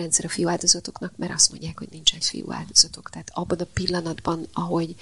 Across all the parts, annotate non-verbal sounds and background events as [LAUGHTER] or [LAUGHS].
rendszer a fiú áldozatoknak, mert azt mondják, hogy nincsen fiú áldozatok. Tehát abban a pillanatban, ahogy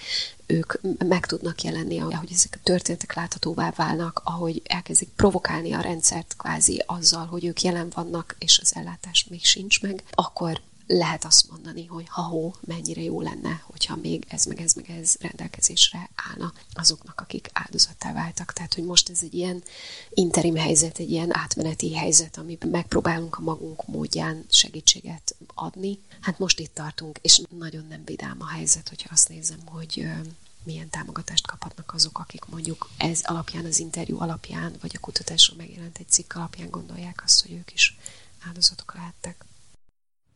ők meg tudnak jelenni, ahogy ezek a történetek láthatóvá válnak, ahogy elkezdik provokálni a rendszert kvázi azzal, hogy ők jelen vannak, és az ellátás még sincs meg, akkor lehet azt mondani, hogy ha-hó, mennyire jó lenne, hogyha még ez meg ez meg ez rendelkezésre állna azoknak, akik áldozattá váltak. Tehát, hogy most ez egy ilyen interim helyzet, egy ilyen átmeneti helyzet, amiben megpróbálunk a magunk módján segítséget adni. Hát most itt tartunk, és nagyon nem vidám a helyzet, hogyha azt nézem, hogy milyen támogatást kaphatnak azok, akik mondjuk ez alapján, az interjú alapján, vagy a kutatásról megjelent egy cikk alapján gondolják azt, hogy ők is áldozatok lehettek.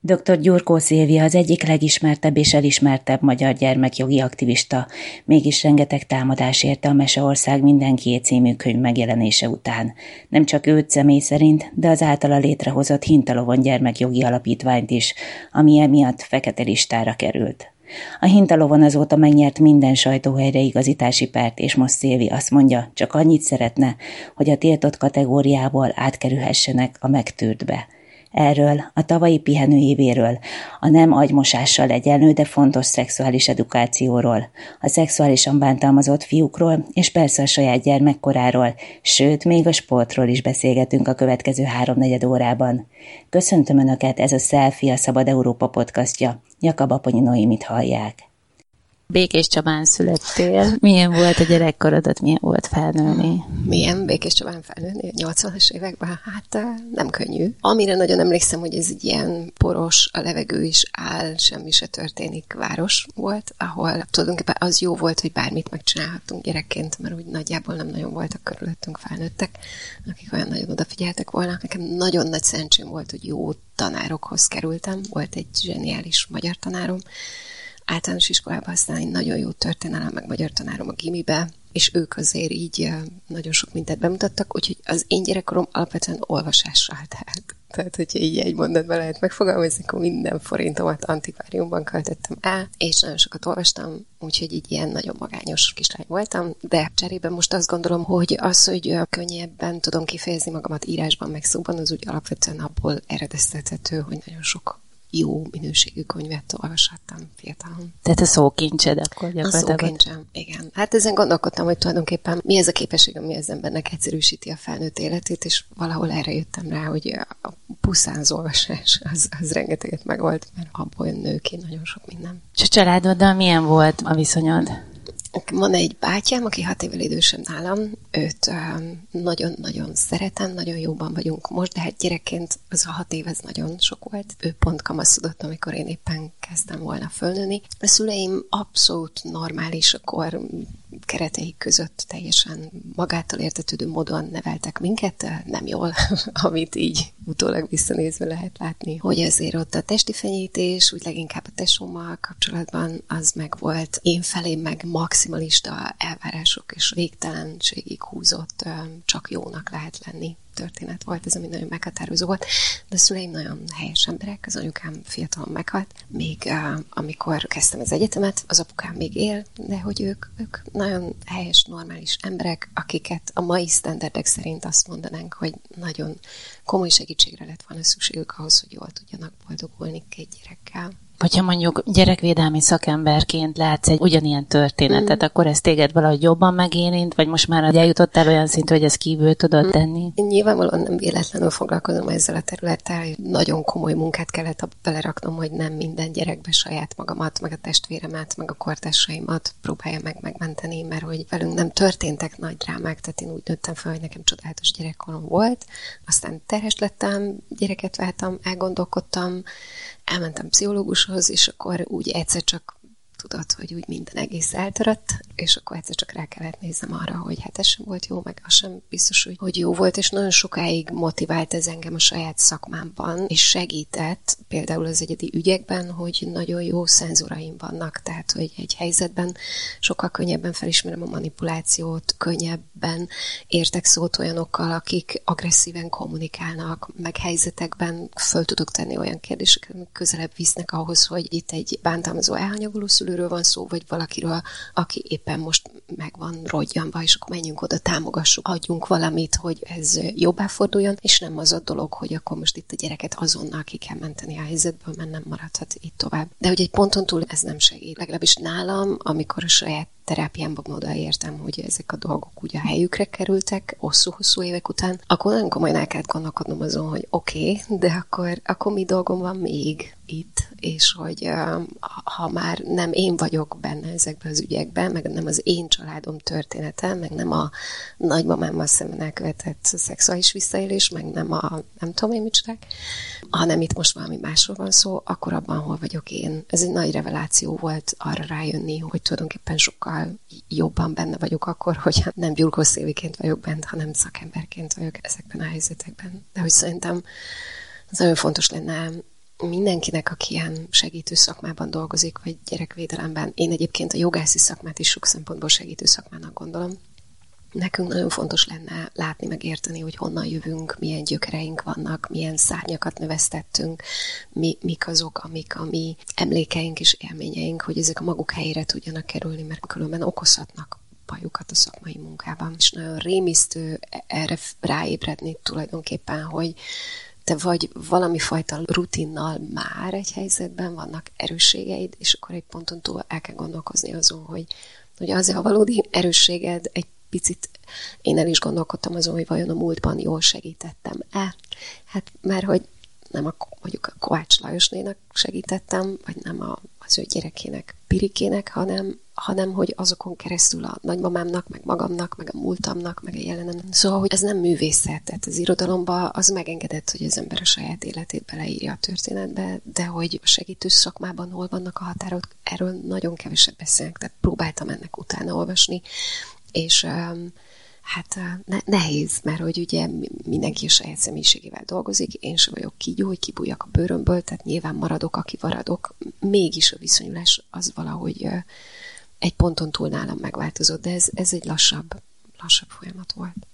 Dr. Gyurkó Szilvia az egyik legismertebb és elismertebb magyar gyermekjogi aktivista, mégis rengeteg támadás érte a Meseország mindenki című könyv megjelenése után. Nem csak őt személy szerint, de az általa létrehozott Hintalovon gyermekjogi alapítványt is, ami emiatt fekete listára került. A Hintalovon azóta megnyert minden sajtóhelyre igazítási pert, és most Szilvi azt mondja, csak annyit szeretne, hogy a tiltott kategóriából átkerülhessenek a megtűrtbe – Erről, a tavalyi pihenőévéről, a nem agymosással egyenlő, de fontos szexuális edukációról, a szexuálisan bántalmazott fiúkról, és persze a saját gyermekkoráról, sőt, még a sportról is beszélgetünk a következő háromnegyed órában. Köszöntöm Önöket, ez a Selfie, a Szabad Európa podcastja. Jakab Aponyi Noémit hallják. Békés Csabán születtél. Milyen volt a gyerekkorodat, milyen volt felnőni? Milyen Békés Csabán felnőni a 80-as években? Hát nem könnyű. Amire nagyon emlékszem, hogy ez egy ilyen poros, a levegő is áll, semmi se történik város volt, ahol tulajdonképpen az jó volt, hogy bármit megcsinálhattunk gyerekként, mert úgy nagyjából nem nagyon voltak körülöttünk felnőttek, akik olyan nagyon odafigyeltek volna. Nekem nagyon nagy szerencsém volt, hogy jó tanárokhoz kerültem. Volt egy zseniális magyar tanárom, általános iskolában, egy nagyon jó történelem, meg magyar tanárom a gimibe, és ők azért így nagyon sok mindent bemutattak, úgyhogy az én gyerekkorom alapvetően olvasással tehát. Tehát, hogyha így egy mondatban lehet megfogalmazni, akkor minden forintomat antikváriumban költöttem el, és nagyon sokat olvastam, úgyhogy így ilyen nagyon magányos kislány voltam, de cserébe most azt gondolom, hogy az, hogy könnyebben tudom kifejezni magamat írásban, meg szóban, az úgy alapvetően abból eredeztethető, hogy nagyon sok jó minőségű könyvet olvashattam fiatalon. Tehát a szókincsed akkor gyakorlatilag. A szókincsem, igen. Hát ezen gondolkodtam, hogy tulajdonképpen mi ez a képesség, ami az embernek egyszerűsíti a felnőtt életét, és valahol erre jöttem rá, hogy a puszán az olvasás [LAUGHS] az, az rengeteget megold, mert abból nő ki nagyon sok minden. És a családoddal milyen volt a viszonyod? Van egy bátyám, aki hat évvel idősebb nálam, őt nagyon-nagyon szeretem, nagyon jóban vagyunk most, de hát gyerekként az a hat év ez nagyon sok volt. Ő pont kamaszodott, amikor én éppen kezdtem volna fölnőni. A szüleim abszolút normális, akkor keretei között teljesen magától értetődő módon neveltek minket, nem jól, [LAUGHS] amit így utólag visszanézve lehet látni, hogy azért ott a testi fenyítés, úgy leginkább a tesómmal kapcsolatban az meg volt. Én felém meg maximalista elvárások és végtelenségig húzott, csak jónak lehet lenni történet volt, ez ami nagyon meghatározó volt, de a szüleim nagyon helyes emberek, az anyukám fiatalon meghalt, még uh, amikor kezdtem az egyetemet, az apukám még él, de hogy ők, ők nagyon helyes, normális emberek, akiket a mai sztenderdek szerint azt mondanánk, hogy nagyon komoly segítségre lett volna szükségük ahhoz, hogy jól tudjanak boldogulni egy gyerekkel. Hogyha mondjuk gyerekvédelmi szakemberként látsz egy ugyanilyen történetet, mm. akkor ez téged valahogy jobban megérint, vagy most már eljutottál olyan szintre, hogy ezt kívül tudod mm. tenni? Nyilvánvalóan nem véletlenül foglalkozom ezzel a területtel. Nagyon komoly munkát kellett beleraknom, hogy nem minden gyerekbe saját magamat, meg a testvéremet, meg a kortársaimat próbálja meg megmenteni, mert hogy velünk nem történtek nagy drámák, tehát én úgy nőttem fel, hogy nekem csodálatos gyerekkorom volt. Aztán terhes lettem, gyereket váltam, elgondolkodtam, elmentem pszichológushoz, és akkor úgy egyszer csak tudod, hogy úgy minden egész eltörött, és akkor egyszer csak rá kellett néznem arra, hogy hát ez sem volt jó, meg az sem biztos, hogy, hogy jó volt, és nagyon sokáig motivált ez engem a saját szakmámban, és segített. Például az egyedi ügyekben, hogy nagyon jó szenzuraim vannak, tehát hogy egy helyzetben sokkal könnyebben felismerem a manipulációt, könnyebben értek szót olyanokkal, akik agresszíven kommunikálnak, meg helyzetekben föl tudok tenni olyan kérdéseket, amik közelebb visznek ahhoz, hogy itt egy bántalmazó elhanyagoló szülő szülőről van szó, vagy valakiről, aki éppen most meg van rodjanva, és akkor menjünk oda, támogassuk, adjunk valamit, hogy ez jobbá forduljon, és nem az a dolog, hogy akkor most itt a gyereket azonnal ki kell menteni a helyzetből, mert nem maradhat itt tovább. De hogy egy ponton túl ez nem segít. Legalábbis nálam, amikor a saját terápiámban odaértem, hogy ezek a dolgok ugye a helyükre kerültek hosszú-hosszú évek után, akkor nagyon komolyan el kellett gondolkodnom azon, hogy oké, okay, de akkor, akkor mi dolgom van még itt, és hogy ha már nem én vagyok benne ezekben az ügyekben, meg nem az én családom története, meg nem a nagymamámmal szemben elkövetett szexuális visszaélés, meg nem a nem tudom én mit hanem itt most valami másról van szó, akkor abban, hol vagyok én. Ez egy nagy reveláció volt arra rájönni, hogy tulajdonképpen sokkal jobban benne vagyok akkor, hogy nem gyulkoszéviként vagyok bent, hanem szakemberként vagyok ezekben a helyzetekben. De hogy szerintem ez nagyon fontos lenne mindenkinek, aki ilyen segítő szakmában dolgozik, vagy gyerekvédelemben. Én egyébként a jogászi szakmát is sok szempontból segítő szakmának gondolom. Nekünk nagyon fontos lenne látni, meg érteni, hogy honnan jövünk, milyen gyökereink vannak, milyen szárnyakat növesztettünk, mi, mik azok, amik a mi emlékeink és élményeink, hogy ezek a maguk helyére tudjanak kerülni, mert különben okozhatnak bajukat a szakmai munkában. És nagyon rémisztő erre ráébredni tulajdonképpen, hogy te vagy valami fajta rutinnal már egy helyzetben, vannak erősségeid, és akkor egy ponton túl el kell gondolkozni azon, hogy, hogy az a valódi erősséged egy picit én el is gondolkodtam azon, hogy vajon a múltban jól segítettem-e. Hát mert hogy nem a, mondjuk a Kovács Lajosnénak segítettem, vagy nem a, az ő gyerekének, Pirikének, hanem, hanem hogy azokon keresztül a nagymamámnak, meg magamnak, meg a múltamnak, meg a jelenem. Szóval, hogy ez nem művészet, tehát az irodalomba az megengedett, hogy az ember a saját életét beleírja a történetbe, de hogy a segítő szakmában hol vannak a határok, erről nagyon keveset beszélnek, tehát próbáltam ennek utána olvasni, és um, hát ne, nehéz, mert hogy ugye mindenki a saját személyiségével dolgozik, én sem vagyok kígyó, hogy kibújjak a bőrömből, tehát nyilván maradok, aki maradok, mégis a viszonyulás az valahogy egy ponton túl nálam megváltozott, de ez, ez egy lassabb, lassabb folyamat volt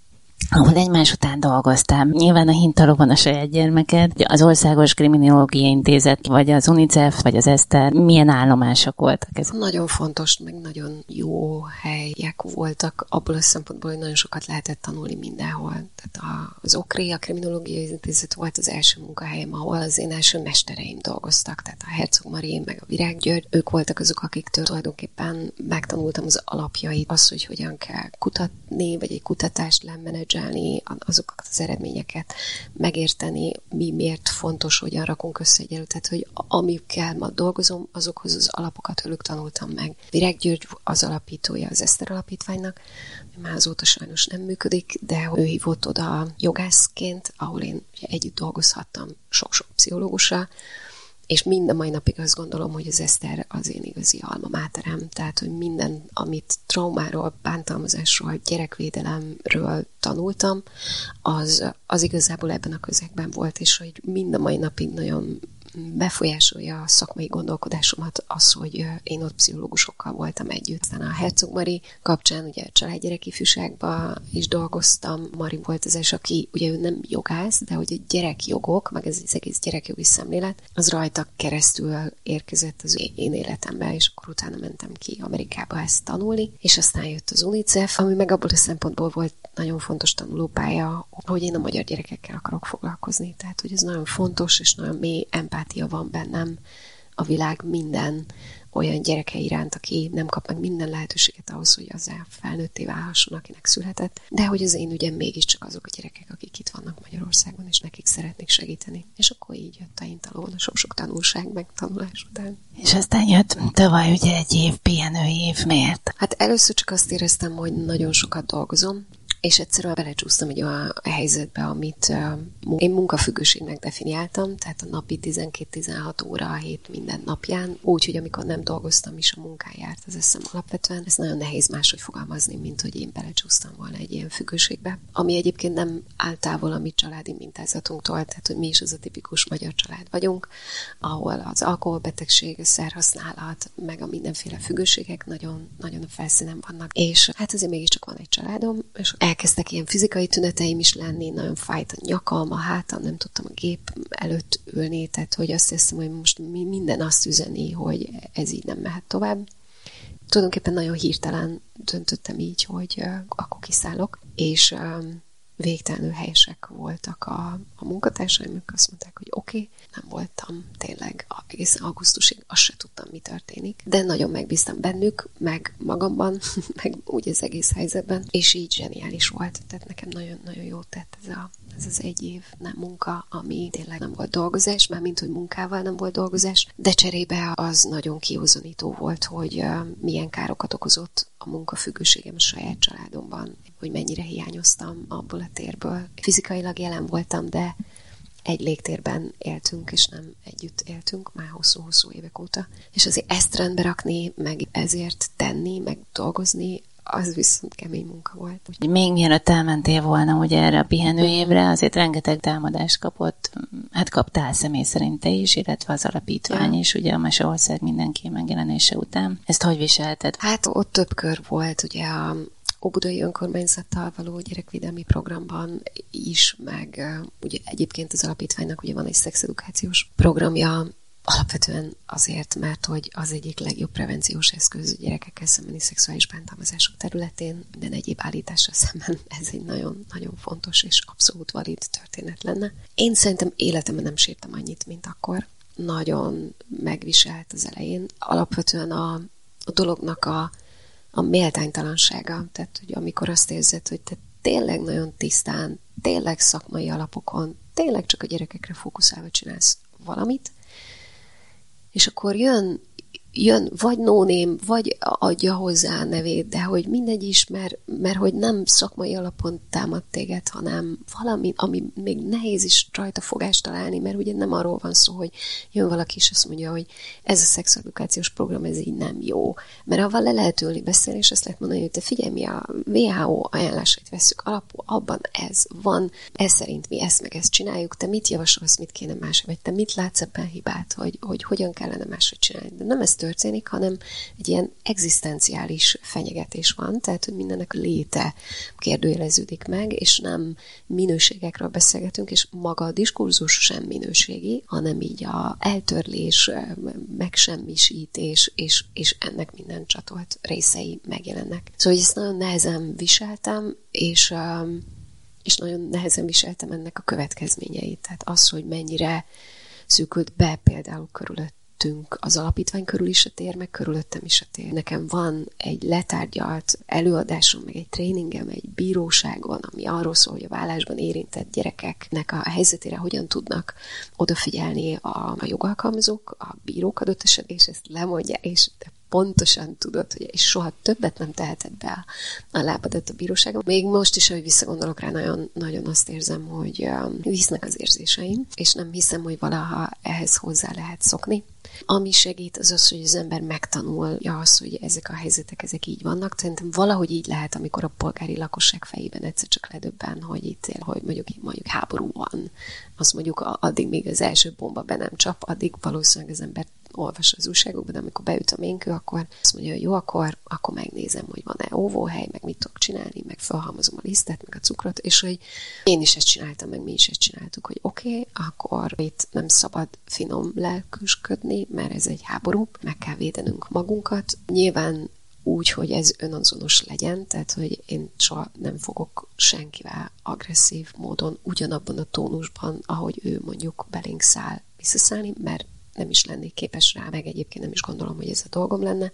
ahol egymás után dolgoztál. Nyilván a hintalóban a saját gyermeked, az Országos Kriminológiai Intézet, vagy az UNICEF, vagy az Eszter, milyen állomások voltak ezek? Nagyon fontos, meg nagyon jó helyek voltak, abból a szempontból, hogy nagyon sokat lehetett tanulni mindenhol. Tehát az OKRI, a Kriminológiai Intézet volt az első munkahelyem, ahol az én első mestereim dolgoztak, tehát a Herzog Mari, meg a Virág György, ők voltak azok, akiktől tulajdonképpen megtanultam az alapjait, az, hogy hogyan kell kutatni, vagy egy kutatást lemenedzselni, vizsgálni azokat az eredményeket, megérteni, mi miért fontos, hogyan rakunk össze egy előtt, tehát hogy amikkel ma dolgozom, azokhoz az alapokat tőlük tanultam meg. Virág György az alapítója az Eszter Alapítványnak, már azóta sajnos nem működik, de ő hívott oda jogászként, ahol én együtt dolgozhattam sok-sok pszichológusra, és mind a mai napig azt gondolom, hogy az Eszter az én igazi alma máterem, tehát, hogy minden, amit traumáról, bántalmazásról, gyerekvédelemről tanultam, az, az igazából ebben a közegben volt, és hogy mind a mai napig nagyon befolyásolja a szakmai gondolkodásomat az, hogy én ott pszichológusokkal voltam együtt. Aztán a Herzog Mari kapcsán ugye a családgyerek ifjúságban is dolgoztam. Mari volt az első, aki ugye ő nem jogász, de hogy a gyerekjogok, meg ez az egész gyerekjogi szemlélet, az rajta keresztül érkezett az én életembe, és akkor utána mentem ki Amerikába ezt tanulni, és aztán jött az UNICEF, ami meg abból a szempontból volt nagyon fontos tanulópálya, hogy én a magyar gyerekekkel akarok foglalkozni. Tehát, hogy ez nagyon fontos, és nagyon mély empátia van bennem a világ minden olyan gyereke iránt, aki nem kap meg minden lehetőséget ahhoz, hogy az felnőtté válhasson, akinek született, de hogy az én ügyem mégiscsak azok a gyerekek, akik itt vannak Magyarországon, és nekik szeretnék segíteni. És akkor így jött a Intalón a sok-sok tanulság, meg tanulás után. És aztán jött tavaly ugye egy év, pihenő év, miért? Hát először csak azt éreztem, hogy nagyon sokat dolgozom, és egyszerűen belecsúsztam egy olyan helyzetbe, amit én munkafüggőségnek definiáltam, tehát a napi 12-16 óra a hét minden napján, úgy, hogy amikor nem dolgoztam is a munkájárt az eszem alapvetően, ez nagyon nehéz máshogy fogalmazni, mint hogy én belecsúsztam volna egy ilyen függőségbe, ami egyébként nem áll távol a mi családi mintázatunktól, tehát hogy mi is az a tipikus magyar család vagyunk, ahol az alkoholbetegség, a szerhasználat, meg a mindenféle függőségek nagyon, nagyon a felszínen vannak. És hát azért mégiscsak van egy családom, és elkezdtek ilyen fizikai tüneteim is lenni, nagyon fájt a nyakam, a hátam, nem tudtam a gép előtt ülni, tehát hogy azt hiszem, hogy most minden azt üzeni, hogy ez így nem mehet tovább. Tulajdonképpen nagyon hirtelen döntöttem így, hogy akkor kiszállok, és végtelenül helyesek voltak a, a munkatársaim, ők azt mondták, hogy oké, okay, nem voltam tényleg egészen augusztusig, azt se tudtam, mi történik, de nagyon megbíztam bennük, meg magamban, [LAUGHS] meg úgy az egész helyzetben, és így zseniális volt, tehát nekem nagyon-nagyon jó tett ez, a, ez az egy év nem munka, ami tényleg nem volt dolgozás, már mint hogy munkával nem volt dolgozás, de cserébe az nagyon kihozonító volt, hogy milyen károkat okozott a munkafüggőségem a saját családomban, hogy mennyire hiányoztam abból a térből. Fizikailag jelen voltam, de egy légtérben éltünk, és nem együtt éltünk már hosszú-hosszú évek óta. És azért ezt rendbe rakni, meg ezért tenni, meg dolgozni, az viszont kemény munka volt. Még mielőtt elmentél volna ugye erre a pihenőévre, azért rengeteg támadást kapott, hát kaptál személy szerint te is, illetve az alapítvány ja. is, ugye a Meseország mindenki megjelenése után. Ezt hogy viselted? Hát ott több kör volt, ugye a Óbudai önkormányzattal való gyerekvédelmi programban is, meg ugye egyébként az alapítványnak ugye van egy szexedukációs programja, alapvetően azért, mert hogy az egyik legjobb prevenciós eszköz gyerekekkel szembeni szexuális bántalmazások területén, minden egyéb állítással szemben [LAUGHS] ez egy nagyon-nagyon fontos és abszolút valid történet lenne. Én szerintem életemben nem sírtam annyit, mint akkor. Nagyon megviselt az elején. Alapvetően a, a dolognak a a méltánytalansága. Tehát, hogy amikor azt érzed, hogy te tényleg nagyon tisztán, tényleg szakmai alapokon, tényleg csak a gyerekekre fókuszálva csinálsz valamit, és akkor jön jön vagy nóném, vagy adja hozzá a nevét, de hogy mindegy is, mert, mert hogy nem szakmai alapon támad téged, hanem valami, ami még nehéz is rajta fogást találni, mert ugye nem arról van szó, hogy jön valaki és azt mondja, hogy ez a szexedukációs program, ez így nem jó. Mert avval le lehet ülni beszélni, és azt lehet mondani, hogy te figyelj, mi a WHO ajánlásait veszük alapul, abban ez van, ez szerint mi ezt meg ezt csináljuk, te mit javasolsz, mit kéne más, vagy te mit látsz ebben hibát, hogy, hogy hogyan kellene máshogy csinálni. De nem ez történik, hanem egy ilyen egzisztenciális fenyegetés van, tehát hogy mindennek léte kérdőjeleződik meg, és nem minőségekről beszélgetünk, és maga a diskurzus sem minőségi, hanem így a eltörlés, megsemmisítés, és, és ennek minden csatolt részei megjelennek. Szóval ezt nagyon nehezen viseltem, és és nagyon nehezen viseltem ennek a következményeit. Tehát az, hogy mennyire szűkült be például körülött körülöttünk, az alapítvány körül is a tér, meg körülöttem is a tér. Nekem van egy letárgyalt előadásom, meg egy tréningem egy bíróságon, ami arról szól, hogy a vállásban érintett gyerekeknek a helyzetére hogyan tudnak odafigyelni a, a jogalkalmazók, a bírók adott esetben, és ezt lemondja, és pontosan tudod, hogy és soha többet nem teheted be a, lábadat a bíróságon. Még most is, hogy visszagondolok rá, nagyon, nagyon azt érzem, hogy um, visznek az érzéseim, és nem hiszem, hogy valaha ehhez hozzá lehet szokni. Ami segít, az az, hogy az ember megtanulja azt, hogy ezek a helyzetek, ezek így vannak. Szerintem valahogy így lehet, amikor a polgári lakosság fejében egyszer csak ledöbben, hogy itt él, hogy mondjuk, mondjuk háború van. Azt mondjuk addig még az első bomba be nem csap, addig valószínűleg az ember olvas az újságokban, de amikor beüt a ménkő, akkor azt mondja, hogy jó, akkor, akkor megnézem, hogy van-e óvóhely, meg mit tudok csinálni, meg felhalmozom a lisztet, meg a cukrot, és hogy én is ezt csináltam, meg mi is ezt csináltuk, hogy oké, okay, akkor itt nem szabad finom lelküsködni, mert ez egy háború, meg kell védenünk magunkat. Nyilván úgy, hogy ez önazonos legyen, tehát hogy én soha nem fogok senkivel agresszív módon ugyanabban a tónusban, ahogy ő mondjuk belénk száll visszaszállni, mert nem is lennék képes rá, meg egyébként nem is gondolom, hogy ez a dolgom lenne.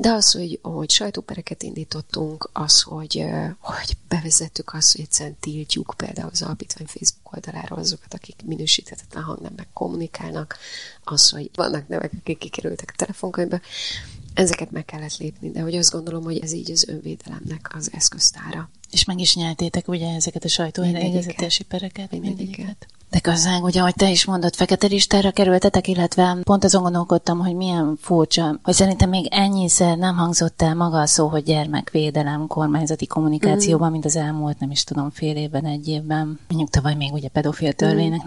De az, hogy, hogy sajtópereket indítottunk, az, hogy, hogy bevezettük azt, hogy egyszerűen tiltjuk például az alapítvány Facebook oldaláról azokat, akik minősíthetetlen hangnemnek kommunikálnak, az, hogy vannak nevek, akik kikerültek a telefonkönyvbe, ezeket meg kellett lépni, de hogy azt gondolom, hogy ez így az önvédelemnek az eszköztára. És meg is nyeltétek ugye ezeket a sajtóhelyegezetési pereket? Mindegyiket. mindegyiket. De közben, ugye, ahogy te is mondod, fekete listára kerültetek, illetve pont azon gondolkodtam, hogy milyen furcsa, hogy szerintem még ennyiszer nem hangzott el maga a szó, hogy gyermekvédelem kormányzati kommunikációban, mm. mint az elmúlt, nem is tudom, fél évben, egy évben. Mondjuk tavaly még ugye pedofil törvénynek mm.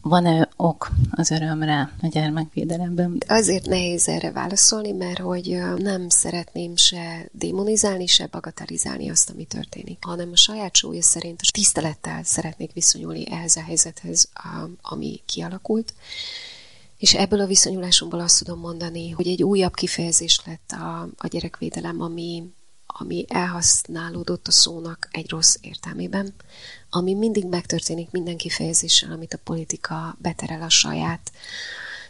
Van-e ok az örömre a gyermekvédelemben? Azért nehéz erre válaszolni, mert hogy nem szeretném se démonizálni, se bagatelizálni azt, ami történik, hanem a saját súlya szerint tisztelettel szeretnék viszonyulni ehhez a helyzethez, ami kialakult. És ebből a viszonyulásomból azt tudom mondani, hogy egy újabb kifejezés lett a, a gyerekvédelem, ami, ami elhasználódott a szónak egy rossz értelmében, ami mindig megtörténik minden kifejezéssel, amit a politika beterel a saját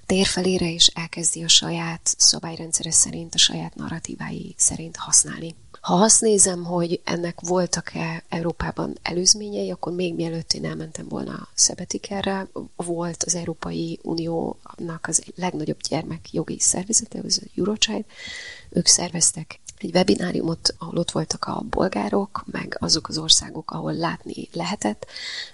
térfelére, és elkezdi a saját szabályrendszere szerint, a saját narratívái szerint használni. Ha azt nézem, hogy ennek voltak-e Európában előzményei, akkor még mielőtt én elmentem volna Szebetikerre, volt az Európai Uniónak az legnagyobb gyermekjogi szervezete, az a Eurochild, ők szerveztek egy webináriumot, ahol ott voltak a bolgárok, meg azok az országok, ahol látni lehetett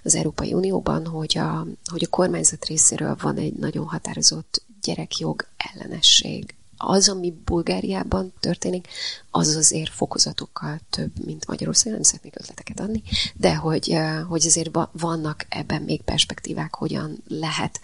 az Európai Unióban, hogy a, hogy a kormányzat részéről van egy nagyon határozott gyerekjog ellenesség. Az, ami Bulgáriában történik, az azért fokozatokkal több, mint Magyarországon, nem szeretnék ötleteket adni, de hogy, hogy azért vannak ebben még perspektívák, hogyan lehet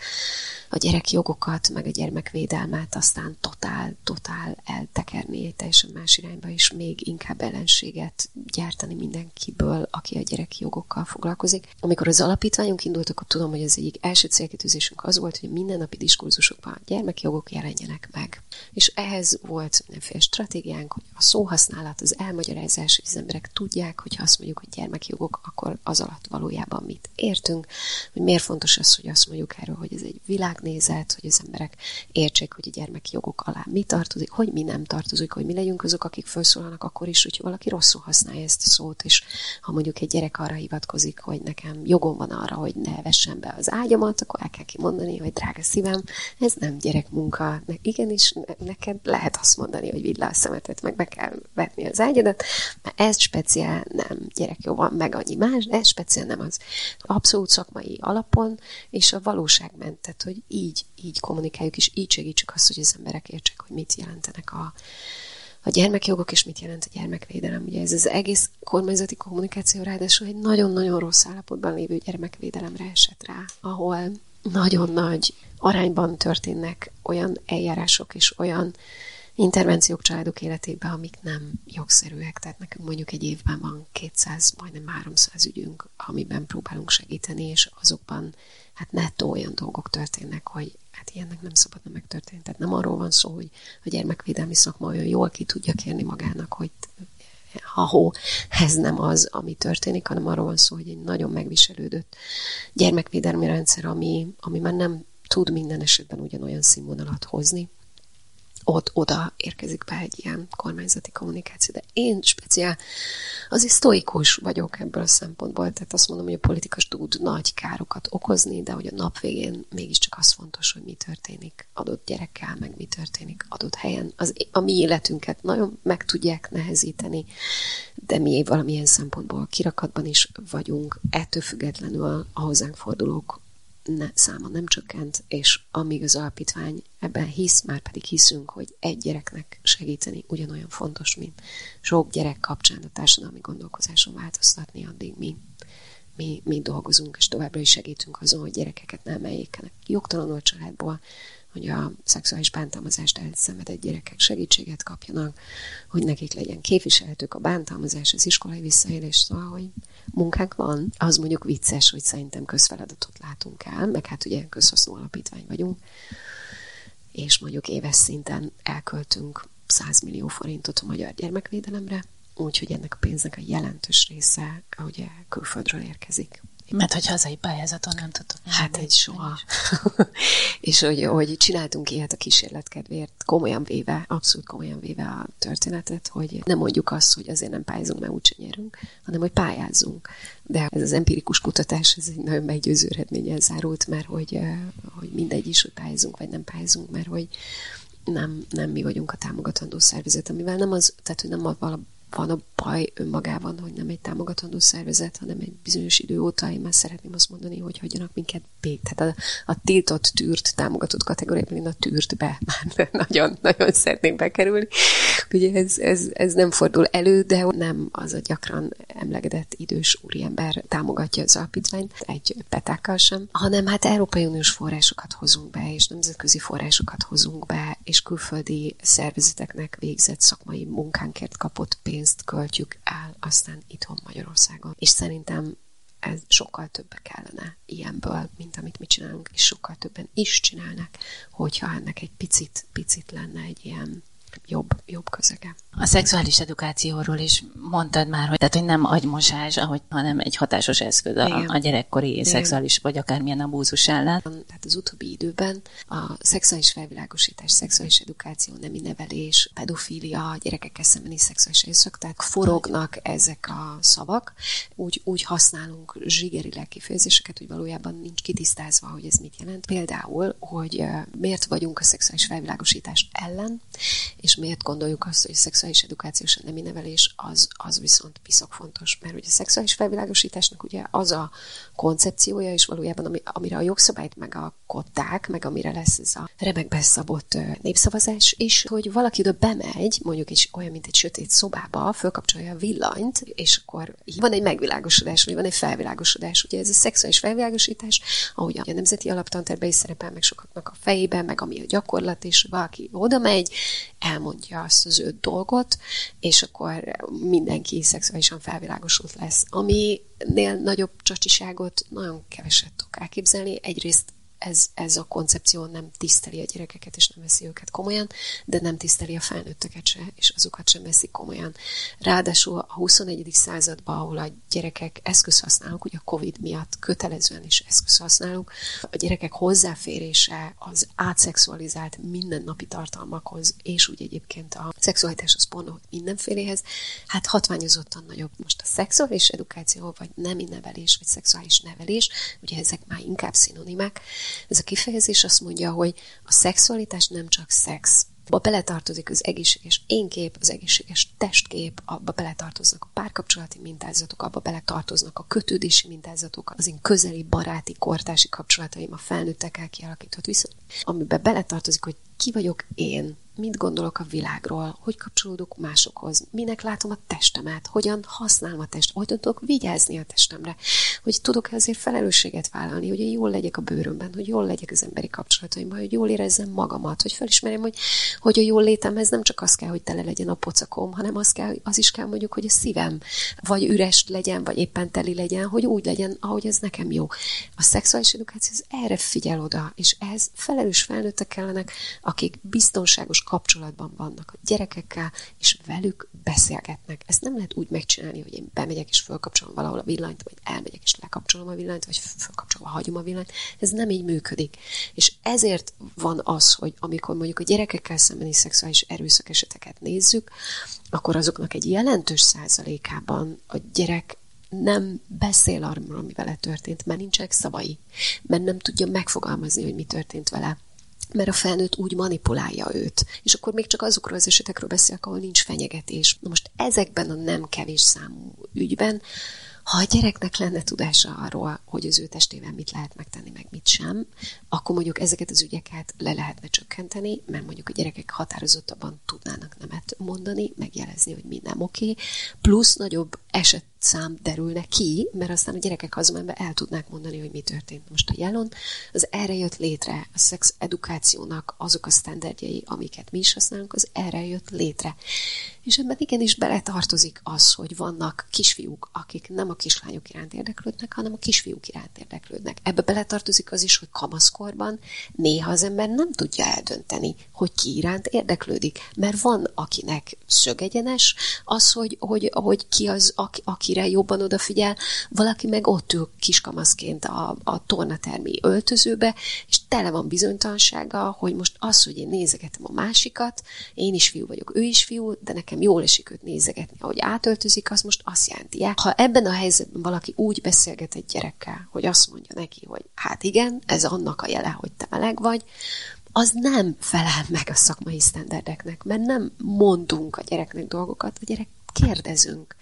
a gyerekjogokat, meg a gyermekvédelmet aztán totál, totál eltekerni egy teljesen más irányba, és még inkább ellenséget gyártani mindenkiből, aki a gyerekjogokkal foglalkozik. Amikor az alapítványunk indult, akkor tudom, hogy az egyik első célkitűzésünk az volt, hogy mindennapi diskurzusokban a gyermekjogok jelenjenek meg. És ehhez volt mindenféle stratégiánk, hogy a szóhasználat, az elmagyarázás, hogy az emberek tudják, hogy ha azt mondjuk, hogy gyermekjogok, akkor az alatt valójában mit értünk, hogy miért fontos az, hogy azt mondjuk erről, hogy ez egy világnézet, hogy az emberek értsék, hogy a gyermekjogok alá mi tartozik, hogy mi nem tartozik, hogy mi legyünk azok, akik felszólalnak akkor is, hogyha valaki rosszul használja ezt a szót, és ha mondjuk egy gyerek arra hivatkozik, hogy nekem jogom van arra, hogy ne vessen be az ágyamat, akkor el kell kimondani, hogy drága szívem, ez nem gyerekmunka. Igenis, neked lehet azt mondani, hogy vidd le a szemetet, meg be kell vetni az ágyadat, mert ez speciál nem gyerek jó van, meg annyi más, de ez speciál nem az. Abszolút szakmai alapon, és a valóság ment, tehát hogy így, így kommunikáljuk, és így segítsük azt, hogy az emberek értsék, hogy mit jelentenek a, a gyermekjogok, és mit jelent a gyermekvédelem. Ugye ez az egész kormányzati kommunikáció ráadásul egy nagyon-nagyon rossz állapotban lévő gyermekvédelemre esett rá, ahol nagyon nagy arányban történnek olyan eljárások és olyan intervenciók családok életében, amik nem jogszerűek. Tehát nekünk mondjuk egy évben van 200, majdnem 300 ügyünk, amiben próbálunk segíteni, és azokban hát nettó olyan dolgok történnek, hogy hát ilyennek nem szabadna megtörténni. Tehát nem arról van szó, hogy a gyermekvédelmi szakma olyan jól ki tudja kérni magának, hogy ha ez nem az, ami történik, hanem arról van szó, hogy egy nagyon megviselődött gyermekvédelmi rendszer, ami, ami már nem tud minden esetben ugyanolyan színvonalat hozni, ott oda érkezik be egy ilyen kormányzati kommunikáció. De én speciál azért sztoikus vagyok ebből a szempontból, tehát azt mondom, hogy a politikus tud nagy károkat okozni, de hogy a nap végén mégiscsak az fontos, hogy mi történik adott gyerekkel, meg mi történik adott helyen. Az, a mi életünket nagyon meg tudják nehezíteni, de mi valamilyen szempontból kirakatban is vagyunk, ettől függetlenül a hozzánk fordulók ne, száma nem csökkent, és amíg az alapítvány ebben hisz, már pedig hiszünk, hogy egy gyereknek segíteni ugyanolyan fontos, mint sok gyerek kapcsán a társadalmi gondolkozáson változtatni, addig mi, mi, mi dolgozunk, és továbbra is segítünk azon, hogy gyerekeket nem emeljék jogtalanul családból, hogy a szexuális bántalmazást elszenvedett gyerekek segítséget kapjanak, hogy nekik legyen képviselhetők a bántalmazás, az iskolai visszaélés, szóval, hogy munkánk van. Az mondjuk vicces, hogy szerintem közfeladatot látunk el, meg hát ugye közhasznú alapítvány vagyunk, és mondjuk éves szinten elköltünk 100 millió forintot a magyar gyermekvédelemre, úgyhogy ennek a pénznek a jelentős része ugye külföldről érkezik. Mert hogy hazai pályázaton nem tudtok. Hát egy soha. [LAUGHS] és hogy, hogy csináltunk ilyet a kísérletkedvéért, komolyan véve, abszolút komolyan véve a történetet, hogy nem mondjuk azt, hogy azért nem pályázunk, mert úgyse nyerünk, hanem hogy pályázunk. De ez az empirikus kutatás, ez egy nagyon meggyőző eredménnyel zárult, mert hogy, hogy mindegy is, hogy pályázunk, vagy nem pályázunk, mert hogy nem, nem mi vagyunk a támogatandó szervezet, amivel nem az, tehát hogy nem a van a baj önmagában, hogy nem egy támogatandó szervezet, hanem egy bizonyos idő óta én már szeretném azt mondani, hogy hagyjanak minket bék. Tehát a, a tiltott, tűrt, támogatott kategóriában én a tűrtbe már [LAUGHS] nagyon, nagyon szeretném bekerülni. Ugye ez, ez, ez nem fordul elő, de nem az a gyakran emlegedett idős úriember támogatja az alapítványt, egy petákkal sem, hanem hát Európai Uniós forrásokat hozunk be, és nemzetközi forrásokat hozunk be, és külföldi szervezeteknek végzett szakmai munkánkért kapott pénzt költjük el aztán itthon Magyarországon. És szerintem ez sokkal több kellene ilyenből, mint amit mi csinálunk, és sokkal többen is csinálnak, hogyha ennek egy picit, picit lenne egy ilyen jobb, jobb közege. A szexuális edukációról is mondtad már, hogy, tehát, hogy nem agymosás, ahogy, hanem egy hatásos eszköz a, a gyerekkori Igen. szexuális vagy akármilyen abúzus ellen. Tehát az utóbbi időben a szexuális felvilágosítás, szexuális edukáció, nemi nevelés, pedofília, gyerekekkel szembeni szexuális erőszak, tehát forognak ezek a szavak. Úgy, úgy használunk zsigerileg kifejezéseket, hogy valójában nincs kitisztázva, hogy ez mit jelent. Például, hogy miért vagyunk a szexuális felvilágosítás ellen, és miért gondoljuk azt, hogy a szexuális edukáció és a nemi nevelés az, az viszont piszok fontos, mert ugye a szexuális felvilágosításnak ugye az a koncepciója, és valójában ami, amire a jogszabályt megalkották, meg amire lesz ez a remekbe szabott népszavazás is, hogy valaki oda bemegy, mondjuk is olyan, mint egy sötét szobába, fölkapcsolja a villanyt, és akkor van egy megvilágosodás, vagy van egy felvilágosodás. Ugye ez a szexuális felvilágosítás, ahogy a nemzeti alaptanterben is szerepel, meg sokaknak a fejében, meg ami a gyakorlat, és valaki oda megy, elmondja azt az öt dolgot, és akkor mindenki szexuálisan felvilágosult lesz. Aminél nagyobb csacsiságot nagyon keveset tudok elképzelni. Egyrészt ez, ez a koncepció nem tiszteli a gyerekeket, és nem veszi őket komolyan, de nem tiszteli a felnőtteket se, és azokat sem veszi komolyan. Ráadásul a 21. században, ahol a gyerekek eszközhasználók, ugye a COVID miatt kötelezően is eszközhasználók, a gyerekek hozzáférése az átszexualizált mindennapi tartalmakhoz, és úgy egyébként a szexualitás az pornó mindenféléhez, hát hatványozottan nagyobb. Most a szexuális edukáció, vagy nemi nevelés, vagy szexuális nevelés, ugye ezek már inkább szinonimák, ez a kifejezés azt mondja, hogy a szexualitás nem csak szex, Abba beletartozik az egészséges énkép, az egészséges testkép, abba beletartoznak a párkapcsolati mintázatok, abba beletartoznak a kötődési mintázatok, az én közeli, baráti, kortási kapcsolataim, a felnőttekkel kialakított viszont, amiben beletartozik, hogy ki vagyok én, mit gondolok a világról, hogy kapcsolódok másokhoz, minek látom a testemet, hogyan használom a test, hogyan tudok vigyázni a testemre, hogy tudok-e azért felelősséget vállalni, hogy jól legyek a bőrömben, hogy jól legyek az emberi kapcsolataimban, hogy jól érezzem magamat, hogy felismerjem, hogy, hogy a jól létemhez nem csak az kell, hogy tele legyen a pocakom, hanem az, kell, az is kell mondjuk, hogy a szívem vagy üres legyen, vagy éppen teli legyen, hogy úgy legyen, ahogy ez nekem jó. A szexuális edukáció az erre figyel oda, és ez felelős felnőttek kellenek, akik biztonságos kapcsolatban vannak a gyerekekkel, és velük beszélgetnek. Ezt nem lehet úgy megcsinálni, hogy én bemegyek és fölkapcsolom valahol a villanyt, vagy elmegyek és lekapcsolom a villanyt, vagy fölkapcsolva hagyom a villanyt. Ez nem így működik. És ezért van az, hogy amikor mondjuk a gyerekekkel szembeni szexuális erőszak eseteket nézzük, akkor azoknak egy jelentős százalékában a gyerek nem beszél arról, ami vele történt, mert nincsenek szavai, mert nem tudja megfogalmazni, hogy mi történt vele mert a felnőtt úgy manipulálja őt. És akkor még csak azokról az esetekről beszélek, ahol nincs fenyegetés. Na most ezekben a nem kevés számú ügyben ha a gyereknek lenne tudása arról, hogy az ő testével mit lehet megtenni, meg mit sem, akkor mondjuk ezeket az ügyeket le lehetne csökkenteni, mert mondjuk a gyerekek határozottabban tudnának nemet mondani, megjelezni, hogy mi nem oké, plusz nagyobb eset szám derülne ki, mert aztán a gyerekek hazamenve el tudnák mondani, hogy mi történt most a jelon. Az erre jött létre a szex edukációnak azok a standardjai, amiket mi is használunk, az erre jött létre. És ebben igenis beletartozik az, hogy vannak kisfiúk, akik nem a kislányok iránt érdeklődnek, hanem a kisfiúk iránt érdeklődnek. Ebbe beletartozik az is, hogy kamaszkorban néha az ember nem tudja eldönteni, hogy ki iránt érdeklődik. Mert van, akinek szögegyenes az, hogy, hogy, hogy ki az, aki, akire jobban odafigyel, valaki meg ott ül kiskamaszként a, a tornatermi öltözőbe, és tele van bizonytalansága, hogy most az, hogy én nézegetem a másikat, én is fiú vagyok, ő is fiú, de nekem jól esik őt nézegetni, ahogy átöltözik, az most azt jelenti. Ha ebben a helyzetben valaki úgy beszélget egy gyerekkel, hogy azt mondja neki, hogy hát igen, ez annak a jele, hogy te meleg vagy, az nem felel meg a szakmai sztenderdeknek, mert nem mondunk a gyereknek dolgokat, a gyerek kérdezünk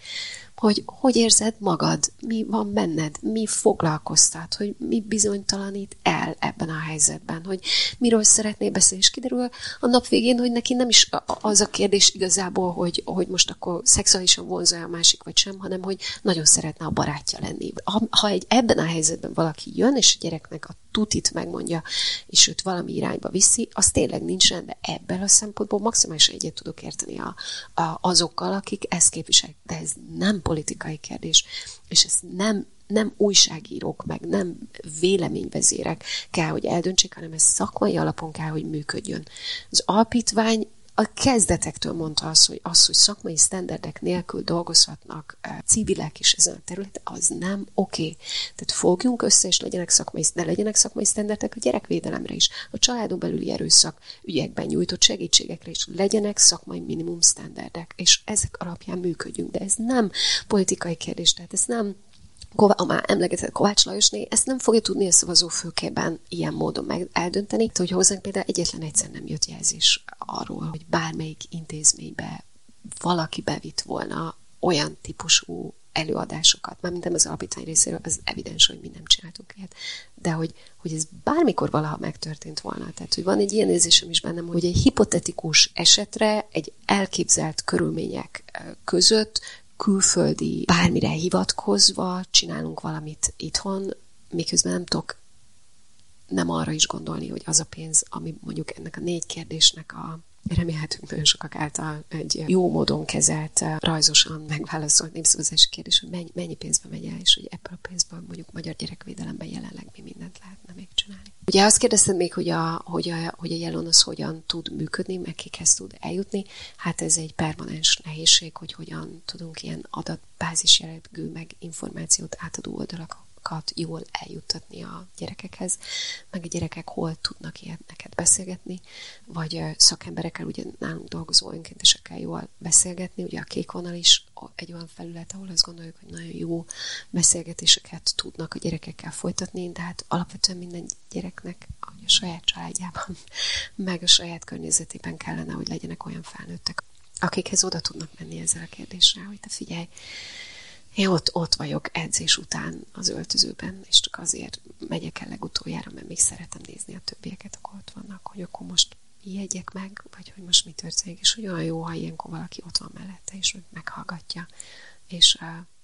hogy hogy érzed magad, mi van benned, mi foglalkoztat, hogy mi bizonytalanít el ebben a helyzetben, hogy miről szeretné beszélni, és kiderül a nap végén, hogy neki nem is az a kérdés igazából, hogy, hogy most akkor szexuálisan vonzja a másik vagy sem, hanem hogy nagyon szeretne a barátja lenni. Ha, ha egy ebben a helyzetben valaki jön, és a gyereknek a tutit megmondja, és őt valami irányba viszi, az tényleg nincs rendben. Ebből a szempontból maximálisan egyet tudok érteni a, a, azokkal, akik ezt képviselik. De ez nem politikai kérdés, és ez nem nem újságírók, meg nem véleményvezérek kell, hogy eldöntsék, hanem ez szakmai alapon kell, hogy működjön. Az alapítvány a kezdetektől mondta azt, hogy az, hogy szakmai sztenderdek nélkül dolgozhatnak civilek is ezen a területen, az nem oké. Okay. Tehát fogjunk össze, és legyenek szakmai, de legyenek szakmai sztenderdek a gyerekvédelemre is, a családon belüli erőszak ügyekben nyújtott segítségekre is, legyenek szakmai minimum sztenderdek, és ezek alapján működjünk. De ez nem politikai kérdés, tehát ez nem Ková, a már emlegetett Kovács Lajosné ezt nem fogja tudni a szavazófőkében ilyen módon meg eldönteni, hogy hozzánk például egyetlen egyszer nem jött jelzés arról, hogy bármelyik intézménybe valaki bevitt volna olyan típusú előadásokat, már minden az alapítvány részéről, az evidens, hogy mi nem csináltunk ilyet, de hogy, hogy ez bármikor valaha megtörtént volna. Tehát, hogy van egy ilyen érzésem is bennem, hogy egy hipotetikus esetre, egy elképzelt körülmények között külföldi bármire hivatkozva csinálunk valamit itthon, miközben nem tudok nem arra is gondolni, hogy az a pénz, ami mondjuk ennek a négy kérdésnek a remélhetően nagyon sokak által egy jó módon kezelt, rajzosan megválaszolt népszavazási kérdés, hogy mennyi, mennyi pénzbe megy el, és hogy ebből a pénzből mondjuk magyar gyerekvédelemben jelenleg mi mindent lehetne még csinálni. Ugye azt kérdezted még, hogy a, hogy a, hogy a jelon az hogyan tud működni, meg kikhez tud eljutni. Hát ez egy permanens nehézség, hogy hogyan tudunk ilyen adatbázis jellegű, meg információt átadó oldalak kat jól eljuttatni a gyerekekhez, meg a gyerekek hol tudnak ilyeneket beszélgetni, vagy szakemberekkel, ugye nálunk dolgozó önkéntesekkel jól beszélgetni. Ugye a kék vonal is egy olyan felület, ahol azt gondoljuk, hogy nagyon jó beszélgetéseket tudnak a gyerekekkel folytatni, de hát alapvetően minden gyereknek a saját családjában, [LAUGHS] meg a saját környezetében kellene, hogy legyenek olyan felnőttek, akikhez oda tudnak menni ezzel a kérdéssel, hogy te figyelj, én ott, ott vagyok edzés után az öltözőben, és csak azért megyek el legutoljára, mert még szeretem nézni a többieket, akkor ott vannak, hogy akkor most jegyek meg, vagy hogy most mi történik, és hogy olyan jó, ha ilyenkor valaki ott van mellette, és meghallgatja, és,